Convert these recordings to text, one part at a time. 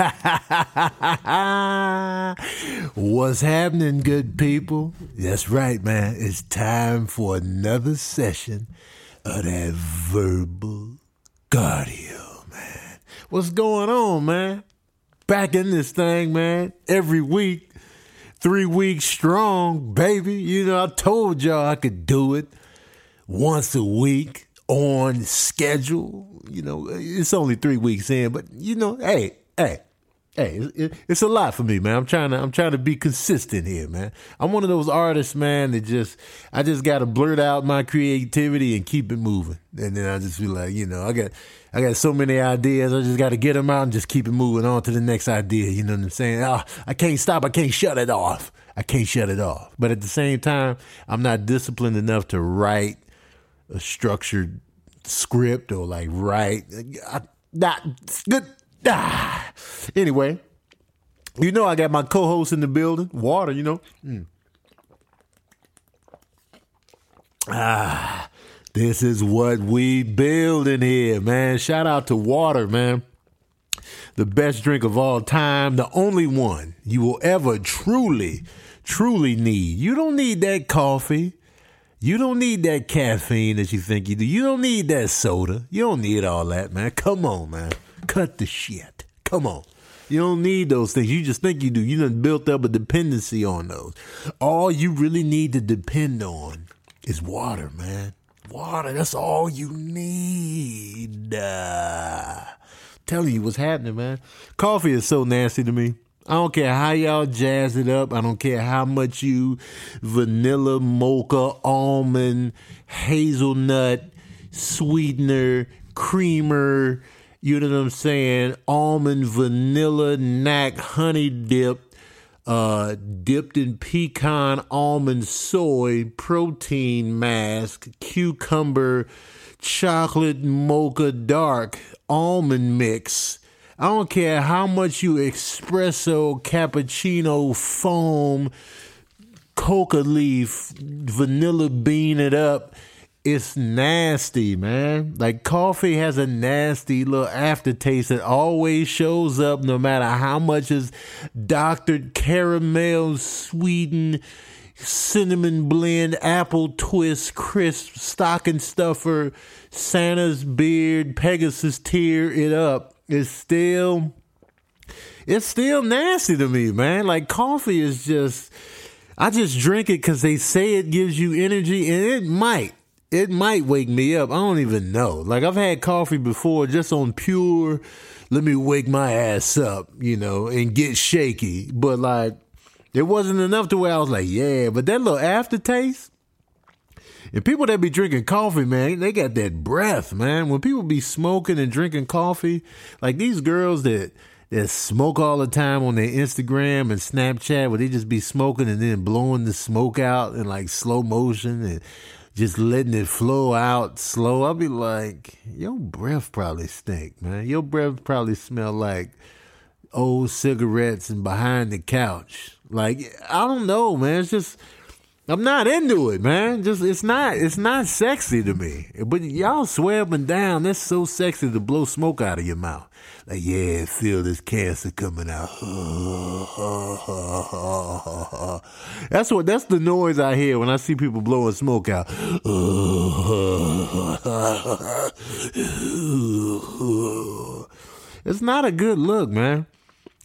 What's happening, good people? That's right, man. It's time for another session of that verbal cardio, man. What's going on, man? Back in this thing, man. Every week, three weeks strong, baby. You know, I told y'all I could do it once a week on schedule. You know, it's only three weeks in, but you know, hey, hey, hey, it's a lot for me, man. I'm trying to, I'm trying to be consistent here, man. I'm one of those artists, man, that just, I just got to blurt out my creativity and keep it moving, and then I just be like, you know, I got, I got so many ideas. I just got to get them out and just keep it moving on to the next idea. You know what I'm saying? Oh, I can't stop. I can't shut it off. I can't shut it off. But at the same time, I'm not disciplined enough to write a structured script or like write. Not good. Ah. Anyway, you know I got my co-host in the building. Water, you know. Mm. Ah, this is what we build in here, man. Shout out to Water, man. The best drink of all time, the only one you will ever truly, truly need. You don't need that coffee. You don't need that caffeine that you think you do. You don't need that soda. You don't need all that, man. Come on, man. Cut the shit. Come on. You don't need those things. You just think you do. You done built up a dependency on those. All you really need to depend on is water, man. Water. That's all you need. Uh, telling you what's happening, man. Coffee is so nasty to me. I don't care how y'all jazz it up. I don't care how much you vanilla, mocha, almond, hazelnut, sweetener, creamer, you know what I'm saying? Almond, vanilla, knack, honey dip, uh, dipped in pecan, almond, soy, protein mask, cucumber, chocolate, mocha, dark, almond mix I don't care how much you espresso, cappuccino, foam, coca leaf, vanilla bean it up. It's nasty, man. Like coffee has a nasty little aftertaste that always shows up no matter how much is doctored caramel, sweetened, cinnamon blend, apple twist, crisp, stocking stuffer, Santa's beard, Pegasus tear it up it's still it's still nasty to me, man. Like coffee is just I just drink it because they say it gives you energy, and it might. It might wake me up. I don't even know. Like I've had coffee before just on pure let me wake my ass up, you know, and get shaky. But like it wasn't enough to where I was like, yeah, but that little aftertaste, and people that be drinking coffee, man, they got that breath, man. When people be smoking and drinking coffee, like these girls that that smoke all the time on their Instagram and Snapchat, where they just be smoking and then blowing the smoke out in like slow motion and just letting it flow out slow. I'll be like, your breath probably stink, man. Your breath probably smell like old cigarettes and behind the couch. Like, I don't know, man. It's just I'm not into it, man. Just it's not it's not sexy to me. But y'all swear up and down that's so sexy to blow smoke out of your mouth. Like, yeah, feel this cancer coming out. that's what that's the noise I hear when I see people blowing smoke out. It's not a good look, man.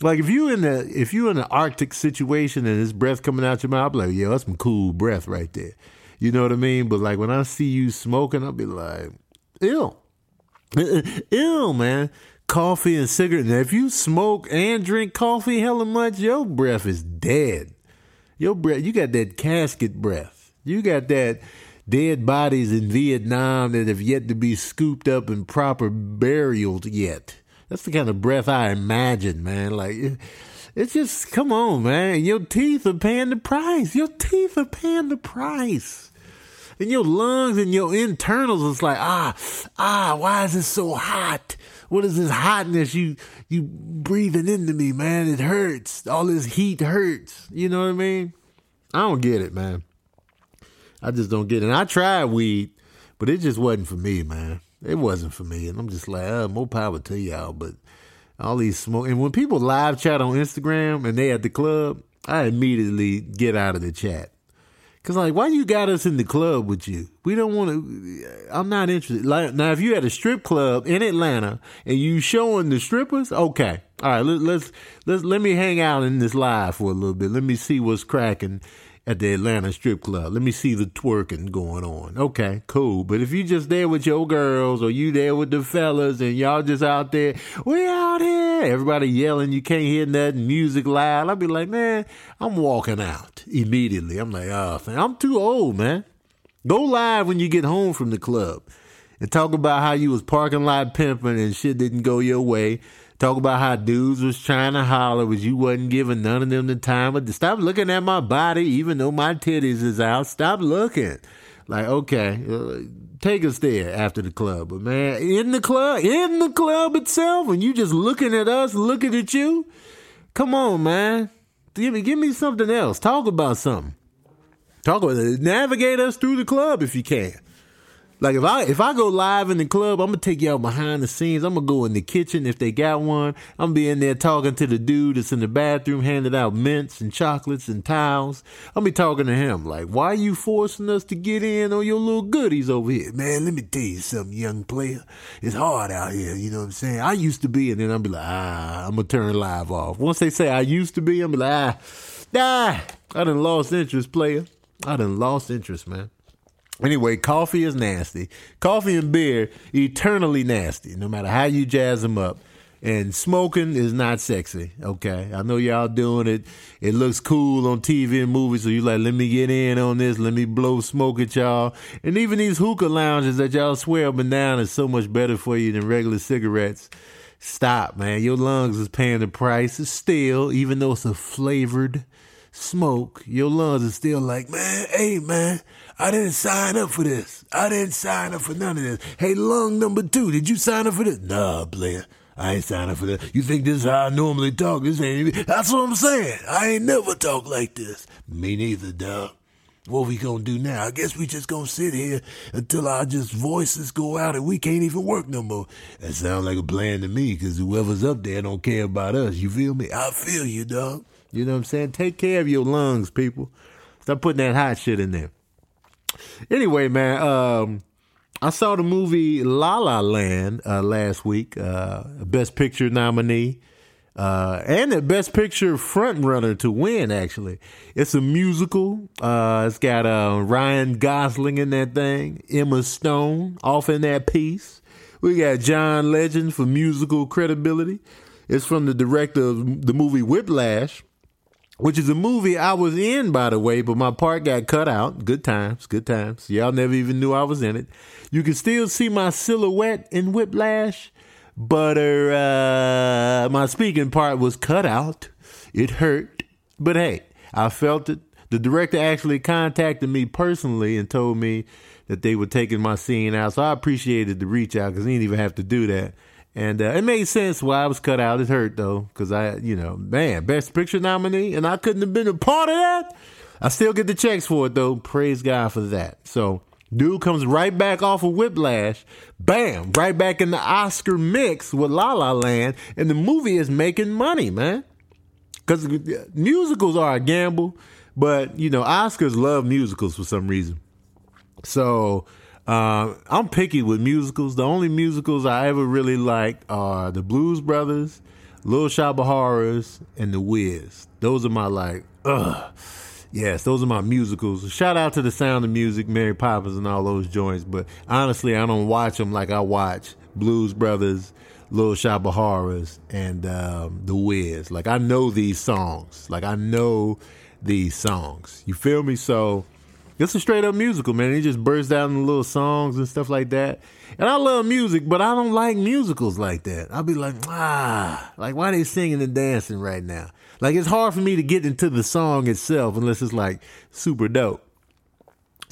Like if you in the if you in an Arctic situation and there's breath coming out your mouth, I'm like, yeah, that's some cool breath right there. You know what I mean? But like when I see you smoking, I'll be like, ill, ill, man. Coffee and cigarette. Now, if you smoke and drink coffee hella much, your breath is dead. Your breath, you got that casket breath. You got that dead bodies in Vietnam that have yet to be scooped up and proper burial yet. That's the kind of breath I imagine, man. Like, it's just, come on, man. Your teeth are paying the price. Your teeth are paying the price. And your lungs and your internals it's like, ah, ah, why is it so hot? What is this hotness you you breathing into me, man? It hurts. All this heat hurts. You know what I mean? I don't get it, man. I just don't get it. And I tried weed, but it just wasn't for me, man it wasn't for me. And I'm just like, uh, more power to y'all. But all these smoke. And when people live chat on Instagram and they at the club, I immediately get out of the chat. Cause like, why you got us in the club with you? We don't want to. I'm not interested. Like now, if you had a strip club in Atlanta and you showing the strippers, okay, all right. Let, let's let's let me hang out in this live for a little bit. Let me see what's cracking at the Atlanta strip club. Let me see the twerking going on. Okay, cool. But if you just there with your girls or you there with the fellas and y'all just out there, we out here, everybody yelling, you can't hear nothing, music loud. I'd be like, man, I'm walking out immediately. I'm like, ah, oh, man, I'm too old, man. Go live when you get home from the club and talk about how you was parking lot pimping and shit didn't go your way Talk about how dudes was trying to holler, but you wasn't giving none of them the time. But stop looking at my body, even though my titties is out. Stop looking. Like, okay, uh, take us there after the club. But man, in the club, in the club itself, and you just looking at us, looking at you. Come on, man. Give me, give me something else. Talk about something. Talk about it. Navigate us through the club if you can. Like if I if I go live in the club, I'm gonna take y'all behind the scenes. I'm gonna go in the kitchen if they got one. I'm gonna be in there talking to the dude that's in the bathroom, handing out mints and chocolates and towels. I'm be talking to him like, why are you forcing us to get in on your little goodies over here, man? Let me tell you something, young player. It's hard out here. You know what I'm saying? I used to be, and then I'm be like, ah, I'm gonna turn live off. Once they say I used to be, I'm like, ah, ah, I done lost interest, player. I done lost interest, man. Anyway, coffee is nasty. Coffee and beer, eternally nasty, no matter how you jazz them up. And smoking is not sexy, okay? I know y'all doing it. It looks cool on TV and movies, so you like, let me get in on this, let me blow smoke at y'all. And even these hookah lounges that y'all swear up and down is so much better for you than regular cigarettes. Stop, man. Your lungs is paying the price. It's Still, even though it's a flavored smoke, your lungs are still like, man, hey, man, I didn't sign up for this. I didn't sign up for none of this. Hey, lung number two, did you sign up for this? Nah, Blair. I ain't signing up for this. You think this is how I normally talk? This ain't even. That's what I'm saying. I ain't never talk like this. Me neither, dog. What we gonna do now? I guess we just gonna sit here until our just voices go out and we can't even work no more. That sounds like a plan to me, cause whoever's up there don't care about us. You feel me? I feel you, dog. You know what I'm saying? Take care of your lungs, people. Stop putting that hot shit in there. Anyway, man, um, I saw the movie La La Land uh, last week, uh, Best Picture nominee. Uh, and the best picture front runner to win, actually. It's a musical. Uh, it's got uh, Ryan Gosling in that thing, Emma Stone off in that piece. We got John Legend for musical credibility. It's from the director of the movie Whiplash which is a movie I was in, by the way, but my part got cut out. Good times, good times. Y'all never even knew I was in it. You can still see my silhouette in Whiplash, but uh, my speaking part was cut out. It hurt, but hey, I felt it. The director actually contacted me personally and told me that they were taking my scene out, so I appreciated the reach out because he didn't even have to do that. And uh, it made sense why I was cut out. It hurt though, because I, you know, man, best picture nominee, and I couldn't have been a part of that. I still get the checks for it though. Praise God for that. So, dude comes right back off of Whiplash, bam, right back in the Oscar mix with La La Land, and the movie is making money, man. Because musicals are a gamble, but you know, Oscars love musicals for some reason. So uh, I'm picky with musicals. The only musicals I ever really liked are the Blues Brothers, Little Shop of Horrors, and The Wiz. Those are my like, ugh. Yes, those are my musicals. Shout out to the Sound of Music, Mary Poppins, and all those joints. But honestly, I don't watch them like I watch Blues Brothers, Little Shop of Horrors, and um, The Wiz. Like I know these songs. Like I know these songs. You feel me? So it's a straight up musical, man. He just bursts out in little songs and stuff like that. And I love music, but I don't like musicals like that. I'll be like, ah, like why they singing and dancing right now? Like it's hard for me to get into the song itself unless it's like super dope.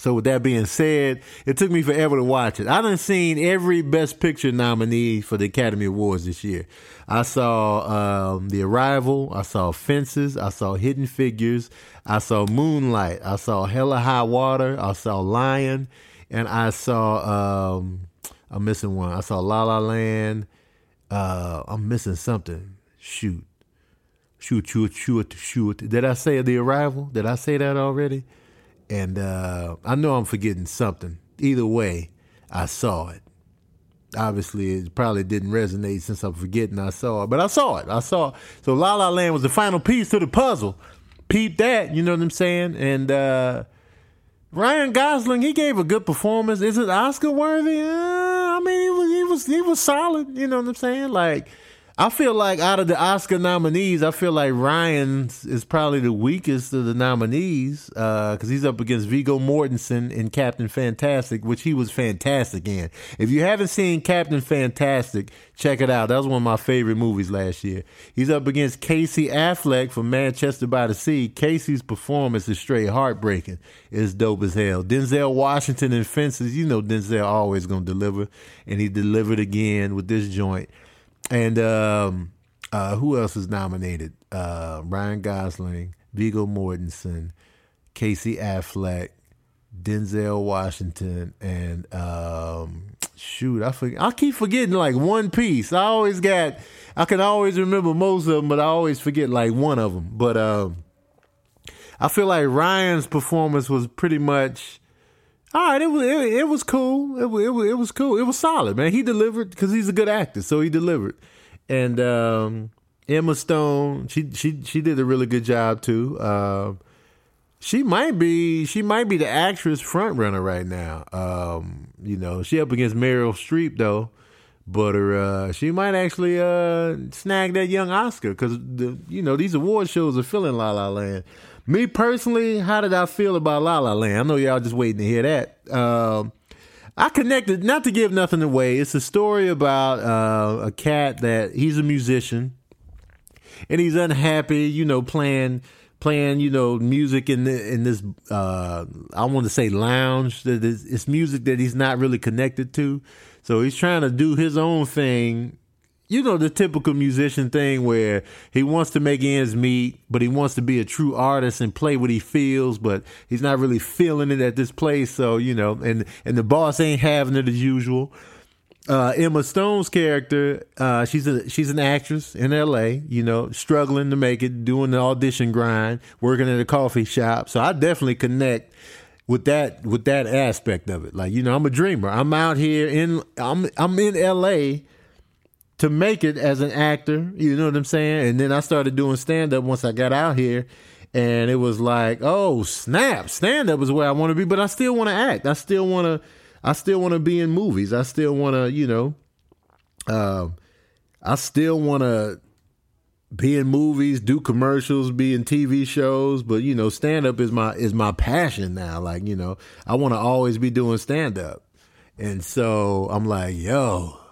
So with that being said, it took me forever to watch it. I done seen every Best Picture nominee for the Academy Awards this year. I saw um, The Arrival, I saw Fences, I saw Hidden Figures, I saw Moonlight, I saw Hell or High Water, I saw Lion, and I saw um, I'm missing one. I saw La La Land, Uh, I'm missing something. Shoot. Shoot, shoot, shoot, shoot. Did I say the arrival? Did I say that already? And uh, I know I'm forgetting something. Either way, I saw it. Obviously, it probably didn't resonate since I'm forgetting I saw it, but I saw it. I saw it. So La La Land was the final piece to the puzzle. Peep that, you know what I'm saying? And uh, Ryan Gosling, he gave a good performance. Is it Oscar worthy? Uh, I mean, he was he was he was solid. You know what I'm saying? Like I feel like out of the Oscar nominees, I feel like Ryan's is probably the weakest of the nominees because uh, he's up against Viggo Mortensen in Captain Fantastic, which he was fantastic in. If you haven't seen Captain Fantastic, check it out. That was one of my favorite movies last year. He's up against Casey Affleck from Manchester by the Sea. Casey's performance is straight heartbreaking. It's dope as hell. Denzel Washington in Fences, you know Denzel always gonna deliver, and he delivered again with this joint. And um, uh, who else is nominated? Uh, Ryan Gosling, Viggo Mortensen, Casey Affleck, Denzel Washington, and um, shoot, I forget, I keep forgetting like one piece. I always got, I can always remember most of them, but I always forget like one of them. But um, I feel like Ryan's performance was pretty much all right, it was it, it was cool. It, it, was it was cool. It was solid, man. He delivered because he's a good actor, so he delivered. And um, Emma Stone, she she she did a really good job too. Uh, she might be she might be the actress front runner right now. Um, you know, she up against Meryl Streep though, but her, uh, she might actually uh, snag that young Oscar because you know these award shows are filling La La Land. Me personally, how did I feel about La La Land? I know y'all just waiting to hear that. Um, I connected, not to give nothing away. It's a story about uh, a cat that he's a musician and he's unhappy, you know, playing playing, you know, music in the, in this uh, I want to say lounge. That it's music that he's not really connected to. So he's trying to do his own thing you know the typical musician thing where he wants to make ends meet, but he wants to be a true artist and play what he feels, but he's not really feeling it at this place. So you know, and and the boss ain't having it as usual. Uh, Emma Stone's character, uh, she's a she's an actress in L.A. You know, struggling to make it, doing the audition grind, working at a coffee shop. So I definitely connect with that with that aspect of it. Like you know, I'm a dreamer. I'm out here in I'm I'm in L.A to make it as an actor. You know what I'm saying? And then I started doing stand up once I got out here. And it was like, oh snap! Stand up is where I want to be, but I still want to act. I still want to. I still want to be in movies. I still want to, you know. Uh, I still want to be in movies, do commercials, be in TV shows, but you know, stand up is my is my passion now. Like, you know, I want to always be doing stand up. And so I'm like, yo,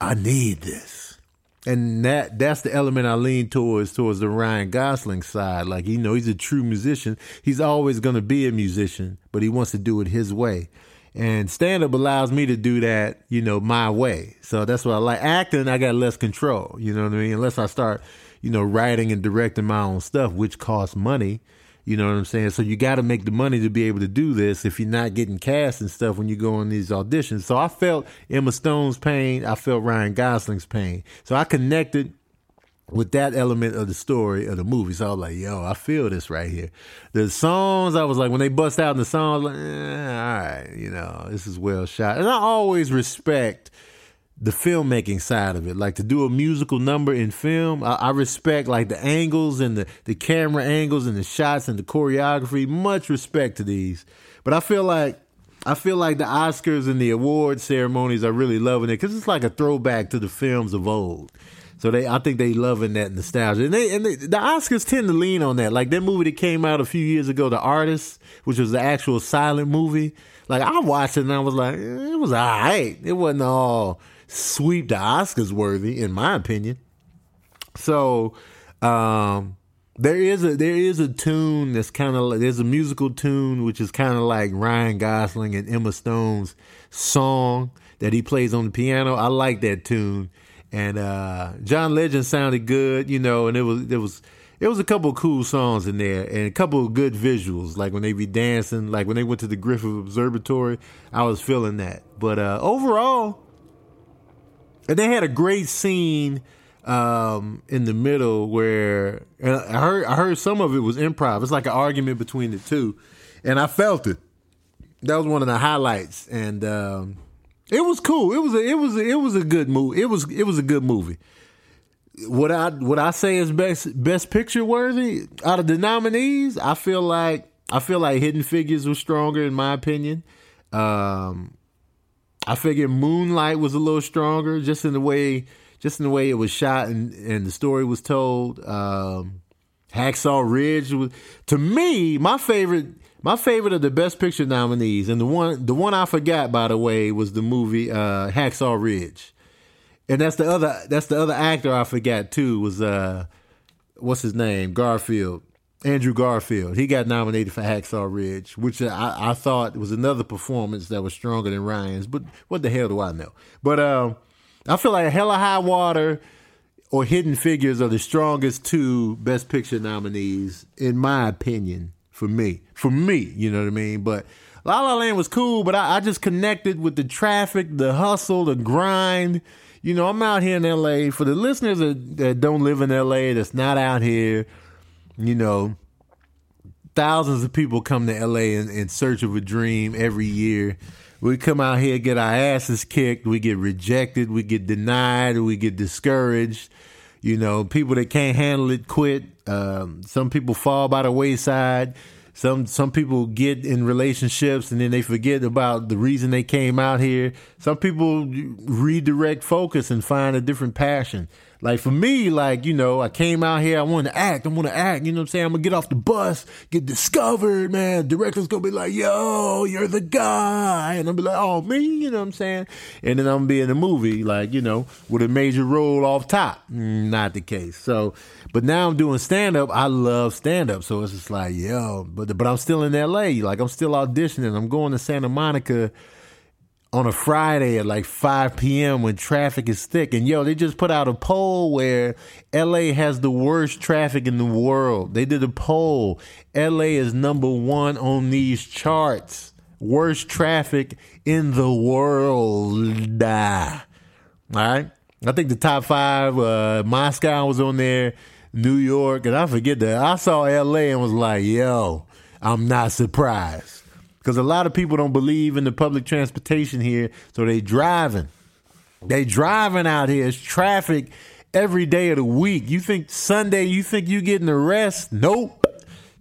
I need this. And that that's the element I lean towards towards the Ryan Gosling side. Like you know, he's a true musician. He's always gonna be a musician, but he wants to do it his way. And stand up allows me to do that, you know, my way. So that's what I like. Acting, I got less control. You know what I mean? Unless I start, you know, writing and directing my own stuff, which costs money. You know what I'm saying? So you got to make the money to be able to do this if you're not getting cast and stuff when you go on these auditions. So I felt Emma Stone's pain. I felt Ryan Gosling's pain. So I connected with that element of the story of the movie. So I was like, yo, I feel this right here. The songs, I was like, when they bust out in the songs, like, eh, all right, you know, this is well shot. And I always respect the filmmaking side of it. Like to do a musical number in film, I, I, respect like the angles and the, the camera angles and the shots and the choreography. Much respect to these. But I feel like I feel like the Oscars and the award ceremonies are really loving it because it's like a throwback to the films of old. So they, I think they loving that nostalgia, and they and they, the Oscars tend to lean on that. Like that movie that came out a few years ago, The Artist, which was the actual silent movie. Like I watched it and I was like, eh, it was alright. It wasn't all sweep the Oscars worthy, in my opinion. So um, there is a there is a tune that's kind of like, there's a musical tune which is kind of like Ryan Gosling and Emma Stone's song that he plays on the piano. I like that tune, and uh, John Legend sounded good, you know, and it was it was. It was a couple cool songs in there and a couple of good visuals, like when they be dancing, like when they went to the Griffith Observatory. I was feeling that. But uh, overall, And they had a great scene um, in the middle where and I heard I heard some of it was improv. It's like an argument between the two, and I felt it. That was one of the highlights, and um, it was cool. It was a, it was a, it was a good movie. It was it was a good movie. What I what I say is best best picture worthy out of the nominees. I feel like I feel like Hidden Figures was stronger in my opinion. Um, I figured Moonlight was a little stronger, just in the way just in the way it was shot and, and the story was told. Um, Hacksaw Ridge was to me my favorite. My favorite of the Best Picture nominees, and the one the one I forgot by the way was the movie uh, Hacksaw Ridge, and that's the other that's the other actor I forgot too was uh, what's his name Garfield Andrew Garfield. He got nominated for Hacksaw Ridge, which I, I thought was another performance that was stronger than Ryan's. But what the hell do I know? But um, I feel like Hell or High Water or Hidden Figures are the strongest two Best Picture nominees, in my opinion, for me. For me, you know what I mean? But La La Land was cool, but I, I just connected with the traffic, the hustle, the grind. You know, I'm out here in LA. For the listeners that, that don't live in LA, that's not out here, you know, thousands of people come to LA in, in search of a dream every year. We come out here, get our asses kicked, we get rejected, we get denied, we get discouraged. You know, people that can't handle it quit. Um, some people fall by the wayside. Some some people get in relationships and then they forget about the reason they came out here. Some people redirect focus and find a different passion. Like for me, like, you know, I came out here, I want to act, I want to act, you know what I'm saying? I'm gonna get off the bus, get discovered, man. Director's gonna be like, yo, you're the guy. And I'll be like, oh, me, you know what I'm saying? And then I'm gonna be in a movie, like, you know, with a major role off top. Not the case. So, but now I'm doing stand up. I love stand up. So it's just like, yo, but, but I'm still in LA. Like, I'm still auditioning. I'm going to Santa Monica on a Friday at like 5 p.m. when traffic is thick. And yo, they just put out a poll where LA has the worst traffic in the world. They did a poll. LA is number one on these charts. Worst traffic in the world. All right. I think the top five, uh, Moscow was on there, New York, and I forget that. I saw LA and was like, yo, I'm not surprised because a lot of people don't believe in the public transportation here, so they driving. They driving out here. It's traffic every day of the week. You think Sunday, you think you getting the rest? Nope.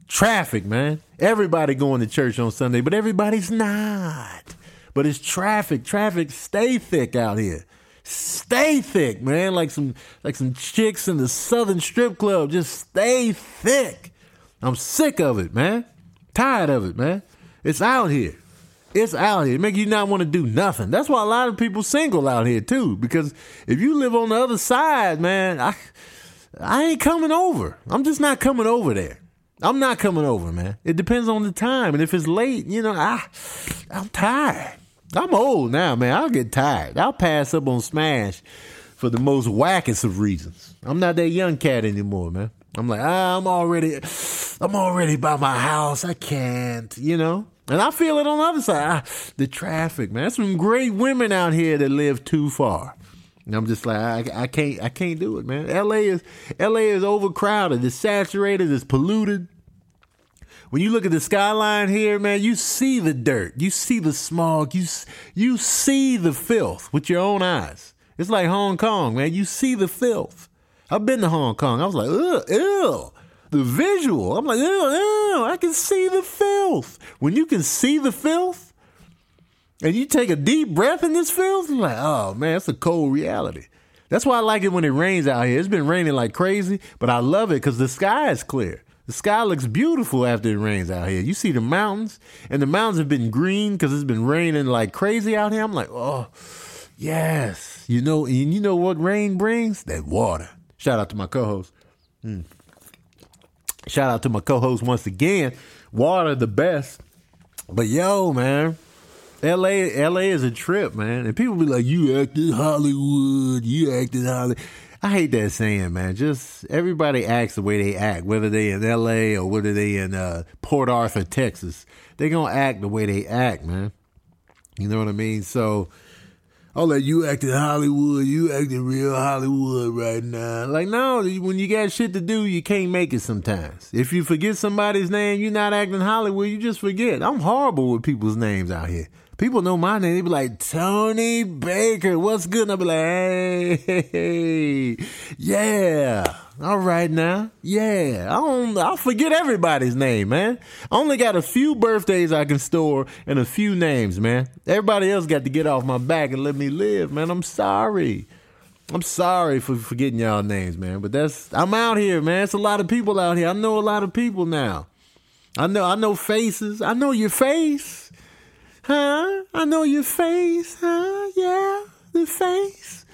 Traffic, man. Everybody going to church on Sunday, but everybody's not. But it's traffic. Traffic stay thick out here. Stay thick, man. Like some like some chicks in the Southern Strip Club. Just stay thick. I'm sick of it, man. Tired of it, man. It's out here. It's out here. It make you not want to do nothing. That's why a lot of people single out here too. Because if you live on the other side, man, I I ain't coming over. I'm just not coming over there. I'm not coming over, man. It depends on the time. And if it's late, you know, I I'm tired. I'm old now, man. I'll get tired. I'll pass up on Smash for the most wackest of reasons. I'm not that young cat anymore, man. I'm like, ah, I'm already, I'm already by my house. I can't, you know. And I feel it on the other side. Ah, the traffic, man. Some great women out here that live too far. And I'm just like, I, I can't, I can't do it, man. LA is, LA is overcrowded. It's saturated. It's polluted. When you look at the skyline here, man, you see the dirt. You see the smog. You, you see the filth with your own eyes. It's like Hong Kong, man. You see the filth. I've been to Hong Kong. I was like, ugh, ew. The visual. I'm like, ew, ew. I can see the filth. When you can see the filth and you take a deep breath in this filth, you're like, oh man, it's a cold reality. That's why I like it when it rains out here. It's been raining like crazy, but I love it because the sky is clear. The sky looks beautiful after it rains out here. You see the mountains, and the mountains have been green because it's been raining like crazy out here. I'm like, oh, yes. You know, and you know what rain brings? That water. Shout out to my co-host. Mm. Shout out to my co-host once again. Water the best. But yo, man, LA LA is a trip, man. And people be like, You acted Hollywood, you acted Hollywood. I hate that saying, man. Just everybody acts the way they act, whether they in LA or whether they in uh, Port Arthur, Texas. They gonna act the way they act, man. You know what I mean? So Oh, like you acting Hollywood, you acting real Hollywood right now. Like, no, when you got shit to do, you can't make it sometimes. If you forget somebody's name, you're not acting Hollywood, you just forget. I'm horrible with people's names out here. People know my name. They be like, Tony Baker, what's good? And I be like, hey, yeah. All right now. Yeah. I don't, I'll forget everybody's name, man. I only got a few birthdays I can store and a few names, man. Everybody else got to get off my back and let me live, man. I'm sorry. I'm sorry for forgetting y'all names, man. But that's, I'm out here, man. It's a lot of people out here. I know a lot of people now. I know, I know faces. I know your face. Huh? I know your face, huh? Yeah, the face.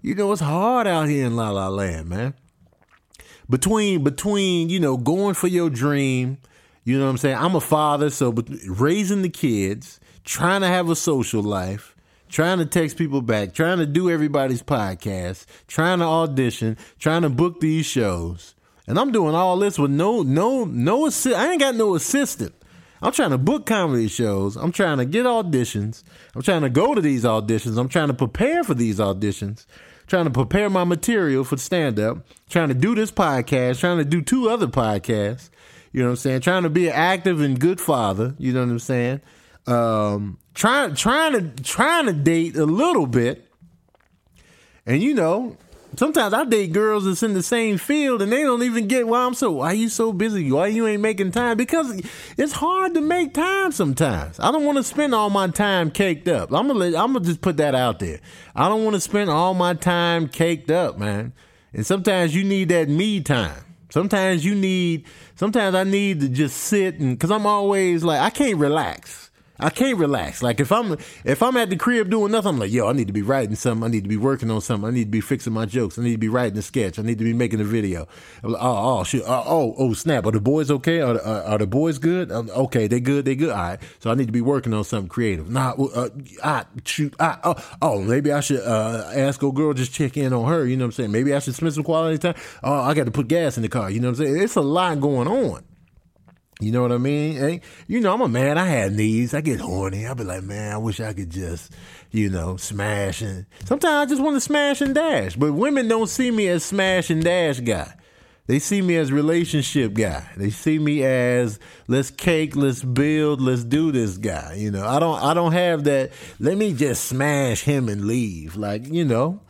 You know, it's hard out here in La La Land, man. Between between, you know, going for your dream, you know what I'm saying? I'm a father, so raising the kids, trying to have a social life, trying to text people back, trying to do everybody's podcast, trying to audition, trying to book these shows. And I'm doing all this with no no no assist. I ain't got no assistant. I'm trying to book comedy shows. I'm trying to get auditions. I'm trying to go to these auditions. I'm trying to prepare for these auditions. Trying to prepare my material for stand up. Trying to do this podcast. Trying to do two other podcasts. You know what I'm saying? Trying to be an active and good father. You know what I'm saying? Um, trying trying to trying to date a little bit. And you know, Sometimes I date girls that's in the same field and they don't even get why I'm so why you so busy? Why you ain't making time? Because it's hard to make time sometimes. I don't want to spend all my time caked up. I'm gonna I'm gonna just put that out there. I don't want to spend all my time caked up, man. And sometimes you need that me time. Sometimes you need sometimes I need to just sit and cuz I'm always like I can't relax. I can't relax. Like if I'm if I'm at the crib doing nothing, I'm like, yo, I need to be writing something. I need to be working on something. I need to be fixing my jokes. I need to be writing a sketch. I need to be making a video. Like, oh, oh, shit. Oh, oh, oh, snap. Are the boys okay? Are, are, are the boys good? Okay, they good. They good. All right. So I need to be working on something creative. Nah, uh, I shoot. I, oh, oh, maybe I should uh, ask a girl just check in on her. You know what I'm saying? Maybe I should spend some quality time. Oh, I got to put gas in the car. You know what I'm saying? It's a lot going on. You know what I mean? Hey, you know, I'm a man. I have needs. I get horny. I'll be like, man, I wish I could just, you know, smash and sometimes I just want to smash and dash. But women don't see me as smash and dash guy. They see me as relationship guy. They see me as let's cake, let's build, let's do this guy. You know, I don't I don't have that let me just smash him and leave. Like, you know,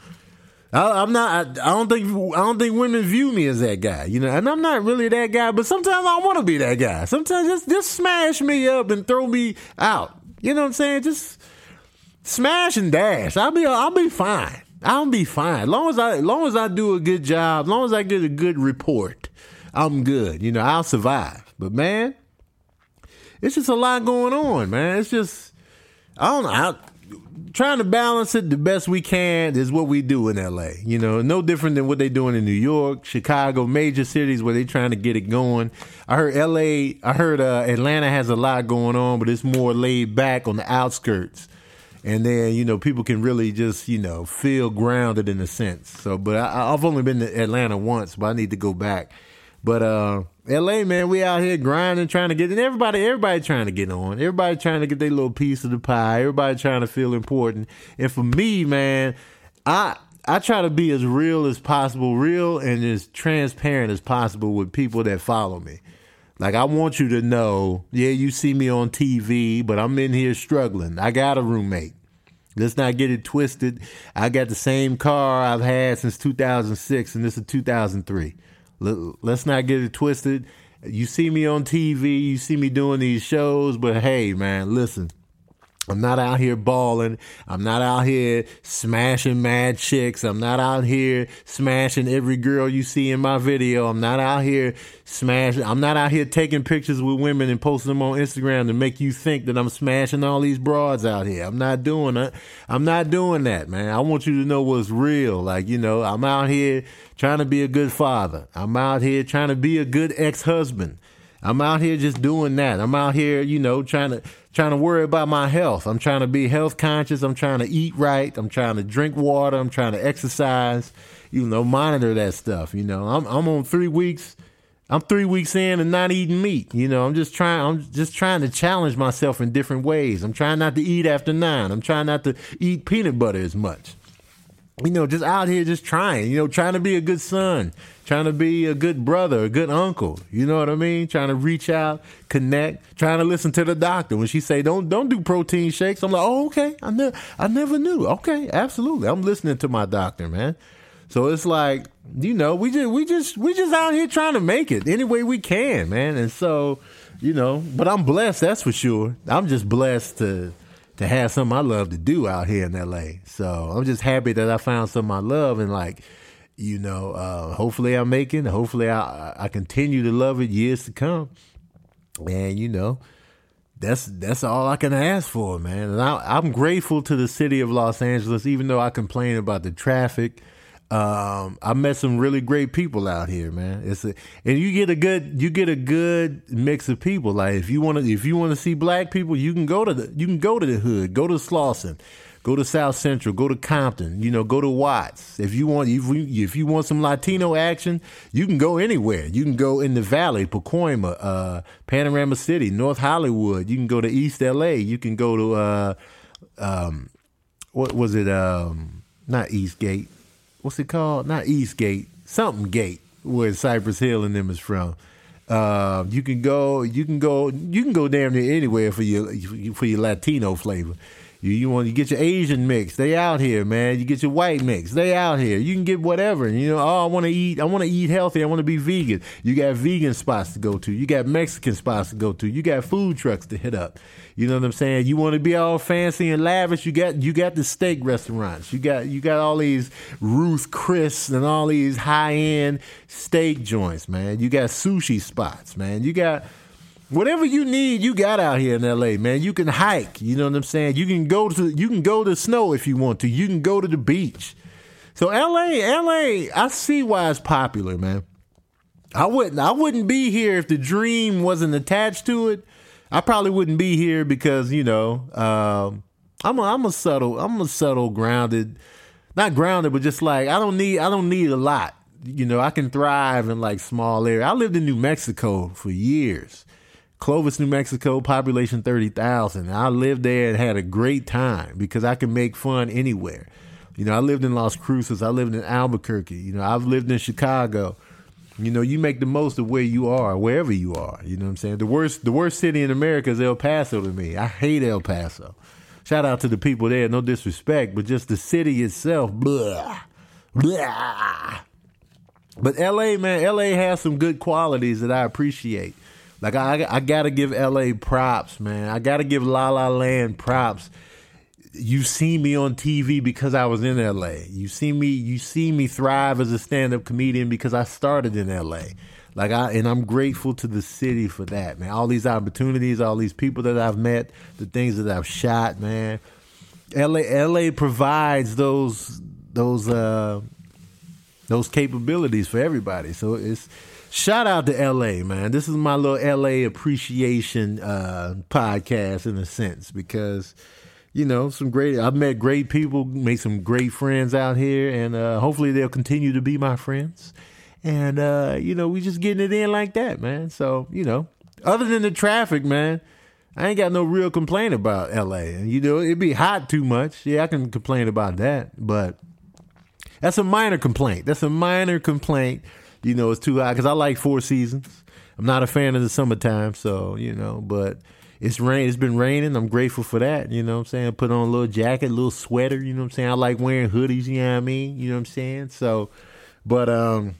I, am not. I, I, don't think. I don't think women view me as that guy. You know, and I'm not really that guy. But sometimes I want to be that guy. Sometimes just just smash me up and throw me out. You know what I'm saying? Just smash and dash. I'll be. I'll be fine. I'll be fine. As long as I, as long as I do a good job, as long as I get a good report, I'm good. You know, I'll survive. But man, it's just a lot going on, man. It's just I don't know. I, trying to balance it the best we can is what we do in LA. You know, no different than what they're doing in New York, Chicago, major cities where they're trying to get it going. I heard LA, I heard uh, Atlanta has a lot going on, but it's more laid back on the outskirts. And then, you know, people can really just, you know, feel grounded in a sense. So, but I, I've only been to Atlanta once, but I need to go back. But, uh, LA, man, we out here grinding, trying to get, and everybody, everybody trying to get on. Everybody trying to get their little piece of the pie. Everybody trying to feel important. And for me, man, I, I try to be as real as possible, real and as transparent as possible with people that follow me. Like I want you to know, yeah, you see me on TV, but I'm in here struggling. I got a roommate. Let's not get it twisted. I got the same car I've had since 2006, and this is 2003. Let's not get it twisted. You see me on TV, you see me doing these shows, but hey, man, listen. I'm not out here balling. I'm not out here smashing mad chicks. I'm not out here smashing every girl you see in my video. I'm not out here smashing. I'm not out here taking pictures with women and posting them on Instagram to make you think that I'm smashing all these broads out here. I'm not doing that. I'm not doing that, man. I want you to know what's real. Like, you know, I'm out here trying to be a good father. I'm out here trying to be a good ex-husband. I'm out here just doing that. I'm out here, you know, trying to trying to worry about my health. I'm trying to be health conscious. I'm trying to eat right. I'm trying to drink water. I'm trying to exercise. You know, monitor that stuff. You know, I'm I'm on three weeks. I'm three weeks in and not eating meat. You know, I'm just trying. I'm just trying to challenge myself in different ways. I'm trying not to eat after nine. I'm trying not to eat peanut butter as much. You know, just out here, just trying. You know, trying to be a good son, trying to be a good brother, a good uncle. You know what I mean? Trying to reach out, connect, trying to listen to the doctor when she say don't don't do protein shakes. I'm like, oh okay, I never I never knew. Okay, absolutely, I'm listening to my doctor, man. So it's like, you know, we just we just we just out here trying to make it any way we can, man. And so, you know, but I'm blessed, that's for sure. I'm just blessed to to have something I love to do out here in LA. So I'm just happy that I found something I love and like, you know, uh, hopefully I'm making, hopefully I I continue to love it years to come. And you know, that's that's all I can ask for, man. And I, I'm grateful to the city of Los Angeles, even though I complain about the traffic um, I met some really great people out here, man. It's a, and you get a good you get a good mix of people. Like if you want to if you want to see black people, you can go to the you can go to the hood, go to Slauson, go to South Central, go to Compton, you know, go to Watts. If you want if, if you want some Latino action, you can go anywhere. You can go in the Valley, Pacoima, uh, Panorama City, North Hollywood. You can go to East LA. You can go to uh, um, what was it? Um, not Eastgate what's it called? Not Eastgate, something Gate, where Cypress Hill and them is from. Uh, you can go, you can go, you can go damn near anywhere for your for your Latino flavor. You, you want you get your Asian mix, they out here, man. You get your white mix, they out here. You can get whatever. You know, oh, I want to eat, I want to eat healthy, I want to be vegan. You got vegan spots to go to. You got Mexican spots to go to. You got food trucks to hit up. You know what I'm saying? You want to be all fancy and lavish. You got you got the steak restaurants. You got you got all these Ruth Chris and all these high end steak joints, man. You got sushi spots, man. You got Whatever you need, you got out here in LA, man. You can hike, you know what I'm saying? You can go to you can go to snow if you want to. You can go to the beach. So LA, LA, I see why it's popular, man. I wouldn't I wouldn't be here if the dream wasn't attached to it. I probably wouldn't be here because, you know, um, I'm a, I'm a subtle, I'm a subtle grounded, not grounded, but just like I don't need I don't need a lot. You know, I can thrive in like small area. I lived in New Mexico for years. Clovis, New Mexico, population 30,000. I lived there and had a great time because I can make fun anywhere. You know, I lived in Las Cruces, I lived in Albuquerque, you know, I've lived in Chicago. You know, you make the most of where you are, wherever you are. You know what I'm saying? The worst the worst city in America is El Paso to me. I hate El Paso. Shout out to the people there, no disrespect, but just the city itself, blah. Blah. But LA, man, LA has some good qualities that I appreciate. Like I, I gotta give LA props, man. I gotta give La La Land props. You see me on TV because I was in LA. You see me, you see me thrive as a stand-up comedian because I started in LA. Like I, and I'm grateful to the city for that, man. All these opportunities, all these people that I've met, the things that I've shot, man. LA, LA provides those, those, uh, those capabilities for everybody. So it's Shout out to LA, man. This is my little LA appreciation uh, podcast in a sense because you know some great. I've met great people, made some great friends out here, and uh, hopefully they'll continue to be my friends. And uh, you know, we just getting it in like that, man. So you know, other than the traffic, man. I ain't got no real complaint about LA. You know, it'd be hot too much. Yeah, I can complain about that, but that's a minor complaint. That's a minor complaint you know, it's too hot because I like four seasons. I'm not a fan of the summertime, so you know, but it's rain. It's been raining. I'm grateful for that. You know what I'm saying? Put on a little jacket, a little sweater. You know what I'm saying? I like wearing hoodies. You know what I mean? You know what I'm saying? So, but um,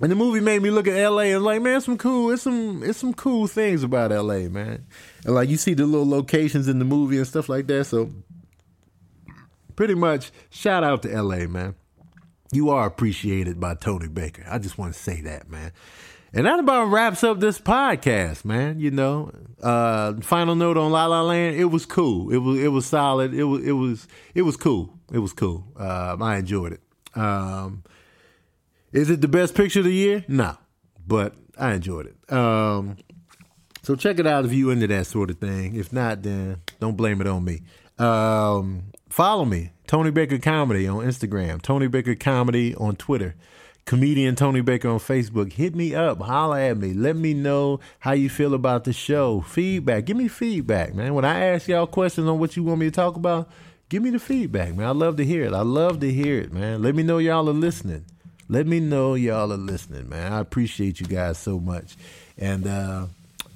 and the movie made me look at L.A. and like, man, some cool. It's some it's some cool things about L.A. Man, and like you see the little locations in the movie and stuff like that. So, pretty much, shout out to L.A. Man you are appreciated by Tony Baker. I just want to say that, man. And that about wraps up this podcast, man. You know, uh, final note on La La Land. It was cool. It was it was solid. It was it was it was cool. It was cool. Um, I enjoyed it. Um, is it the best picture of the year? No, but I enjoyed it. Um, so check it out if you into that sort of thing. If not, then don't blame it on me. Um, follow me Tony Baker Comedy on Instagram, Tony Baker Comedy on Twitter. comedian Tony Baker on Facebook. Hit me up, holla at me, let me know how you feel about the show. Feedback, give me feedback, man. When I ask y'all questions on what you want me to talk about, give me the feedback, man. I love to hear it. I love to hear it, man. Let me know y'all are listening. Let me know y'all are listening, man. I appreciate you guys so much, and uh,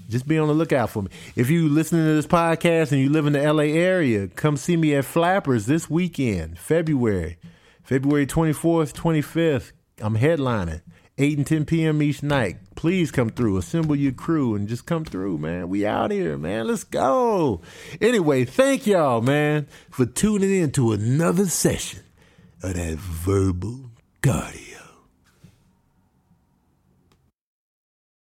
just be on the lookout for me. If you listening to this podcast and you live in the LA area, come see me at Flappers this weekend, February, February 24th, 25th. I'm headlining. 8 and 10 p.m. each night. Please come through. Assemble your crew and just come through, man. We out here, man. Let's go. Anyway, thank y'all, man, for tuning in to another session of that verbal cardio.